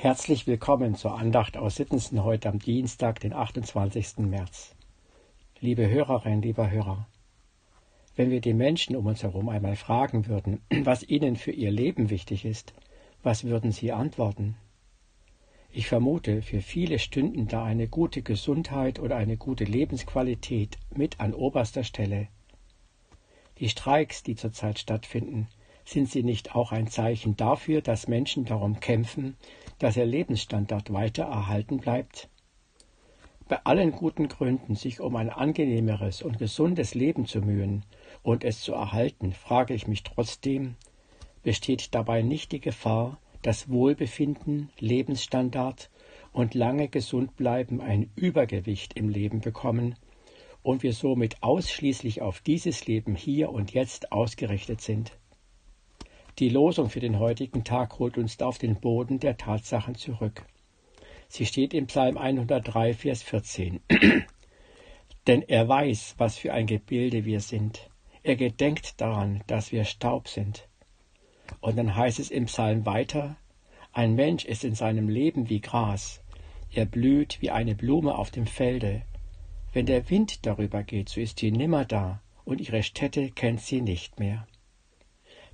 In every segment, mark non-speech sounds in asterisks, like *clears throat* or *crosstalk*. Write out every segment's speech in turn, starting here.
Herzlich willkommen zur Andacht aus Sittensen heute am Dienstag, den 28. März. Liebe Hörerinnen, lieber Hörer, wenn wir die Menschen um uns herum einmal fragen würden, *clears throat* was ihnen für ihr Leben wichtig ist, was würden sie antworten? Ich vermute, für viele stünden da eine gute Gesundheit oder eine gute Lebensqualität mit an oberster Stelle. Die Streiks, die zurzeit stattfinden, sind sie nicht auch ein Zeichen dafür, dass Menschen darum kämpfen, dass ihr Lebensstandard weiter erhalten bleibt? Bei allen guten Gründen, sich um ein angenehmeres und gesundes Leben zu mühen und es zu erhalten, frage ich mich trotzdem, besteht dabei nicht die Gefahr, dass Wohlbefinden, Lebensstandard und lange gesund bleiben ein Übergewicht im Leben bekommen und wir somit ausschließlich auf dieses Leben hier und jetzt ausgerichtet sind? Die Losung für den heutigen Tag holt uns auf den Boden der Tatsachen zurück. Sie steht im Psalm 103, Vers 14. *clears throat* Denn er weiß, was für ein Gebilde wir sind. Er gedenkt daran, dass wir Staub sind. Und dann heißt es im Psalm weiter, ein Mensch ist in seinem Leben wie Gras, er blüht wie eine Blume auf dem Felde. Wenn der Wind darüber geht, so ist sie nimmer da, und ihre Stätte kennt sie nicht mehr.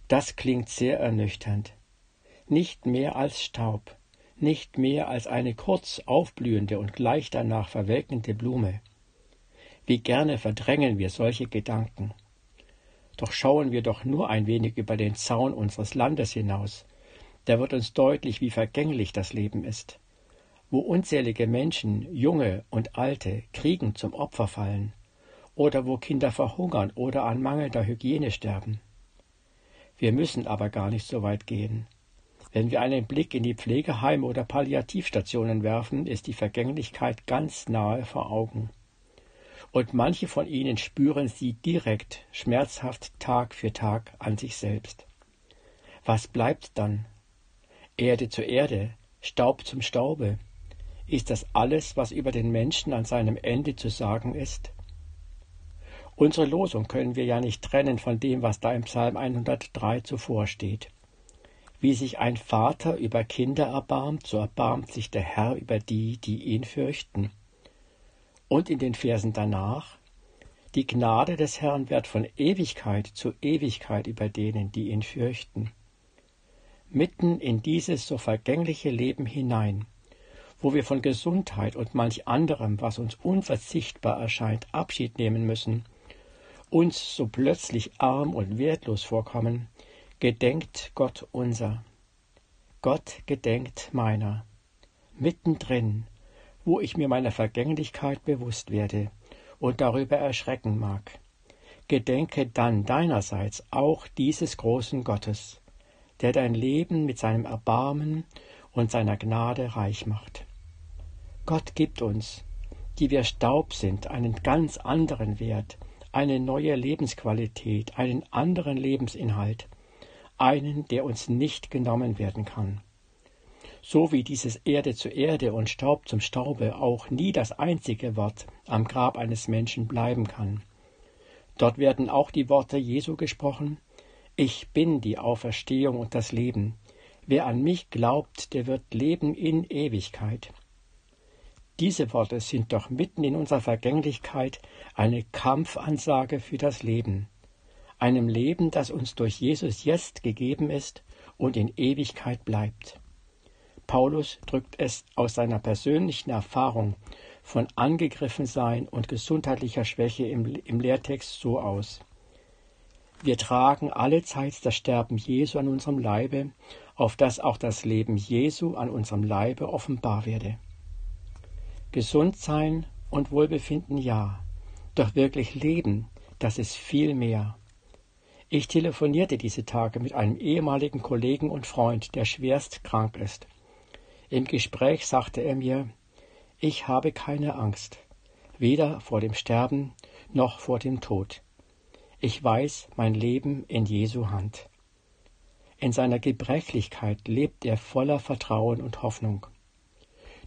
Das klingt sehr ernüchternd. Nicht mehr als Staub, nicht mehr als eine kurz aufblühende und gleich danach verwelkende Blume. Wie gerne verdrängen wir solche Gedanken. Doch schauen wir doch nur ein wenig über den Zaun unseres Landes hinaus, da wird uns deutlich, wie vergänglich das Leben ist, wo unzählige Menschen, junge und alte, Kriegen zum Opfer fallen, oder wo Kinder verhungern oder an mangelnder Hygiene sterben. Wir müssen aber gar nicht so weit gehen. Wenn wir einen Blick in die Pflegeheime oder Palliativstationen werfen, ist die Vergänglichkeit ganz nahe vor Augen. Und manche von ihnen spüren sie direkt, schmerzhaft Tag für Tag an sich selbst. Was bleibt dann? Erde zu Erde, Staub zum Staube. Ist das alles, was über den Menschen an seinem Ende zu sagen ist? Unsere Losung können wir ja nicht trennen von dem, was da im Psalm 103 zuvor steht. Wie sich ein Vater über Kinder erbarmt, so erbarmt sich der Herr über die, die ihn fürchten. Und in den Versen danach, die Gnade des Herrn wird von Ewigkeit zu Ewigkeit über denen, die ihn fürchten. Mitten in dieses so vergängliche Leben hinein, wo wir von Gesundheit und manch anderem, was uns unverzichtbar erscheint, Abschied nehmen müssen, uns so plötzlich arm und wertlos vorkommen, gedenkt Gott unser. Gott gedenkt meiner. Mittendrin, wo ich mir meiner Vergänglichkeit bewusst werde und darüber erschrecken mag. Gedenke dann deinerseits auch dieses großen Gottes, der dein Leben mit seinem Erbarmen und seiner Gnade reich macht. Gott gibt uns, die wir Staub sind, einen ganz anderen Wert, eine neue Lebensqualität, einen anderen Lebensinhalt, einen, der uns nicht genommen werden kann. So wie dieses Erde zu Erde und Staub zum Staube auch nie das einzige Wort am Grab eines Menschen bleiben kann. Dort werden auch die Worte Jesu gesprochen Ich bin die Auferstehung und das Leben. Wer an mich glaubt, der wird leben in Ewigkeit. Diese Worte sind doch mitten in unserer Vergänglichkeit eine Kampfansage für das Leben, einem Leben, das uns durch Jesus jetzt gegeben ist und in Ewigkeit bleibt. Paulus drückt es aus seiner persönlichen Erfahrung von Angegriffensein und gesundheitlicher Schwäche im, im Lehrtext so aus. Wir tragen allezeit das Sterben Jesu an unserem Leibe, auf dass auch das Leben Jesu an unserem Leibe offenbar werde. Gesund sein und Wohlbefinden ja, doch wirklich leben, das ist viel mehr. Ich telefonierte diese Tage mit einem ehemaligen Kollegen und Freund, der schwerst krank ist. Im Gespräch sagte er mir, ich habe keine Angst, weder vor dem Sterben noch vor dem Tod. Ich weiß mein Leben in Jesu Hand. In seiner Gebrechlichkeit lebt er voller Vertrauen und Hoffnung.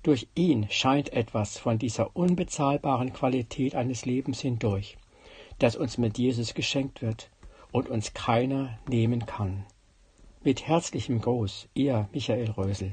Durch ihn scheint etwas von dieser unbezahlbaren Qualität eines Lebens hindurch, das uns mit Jesus geschenkt wird und uns keiner nehmen kann. Mit herzlichem Gruß, Ihr Michael Rösel.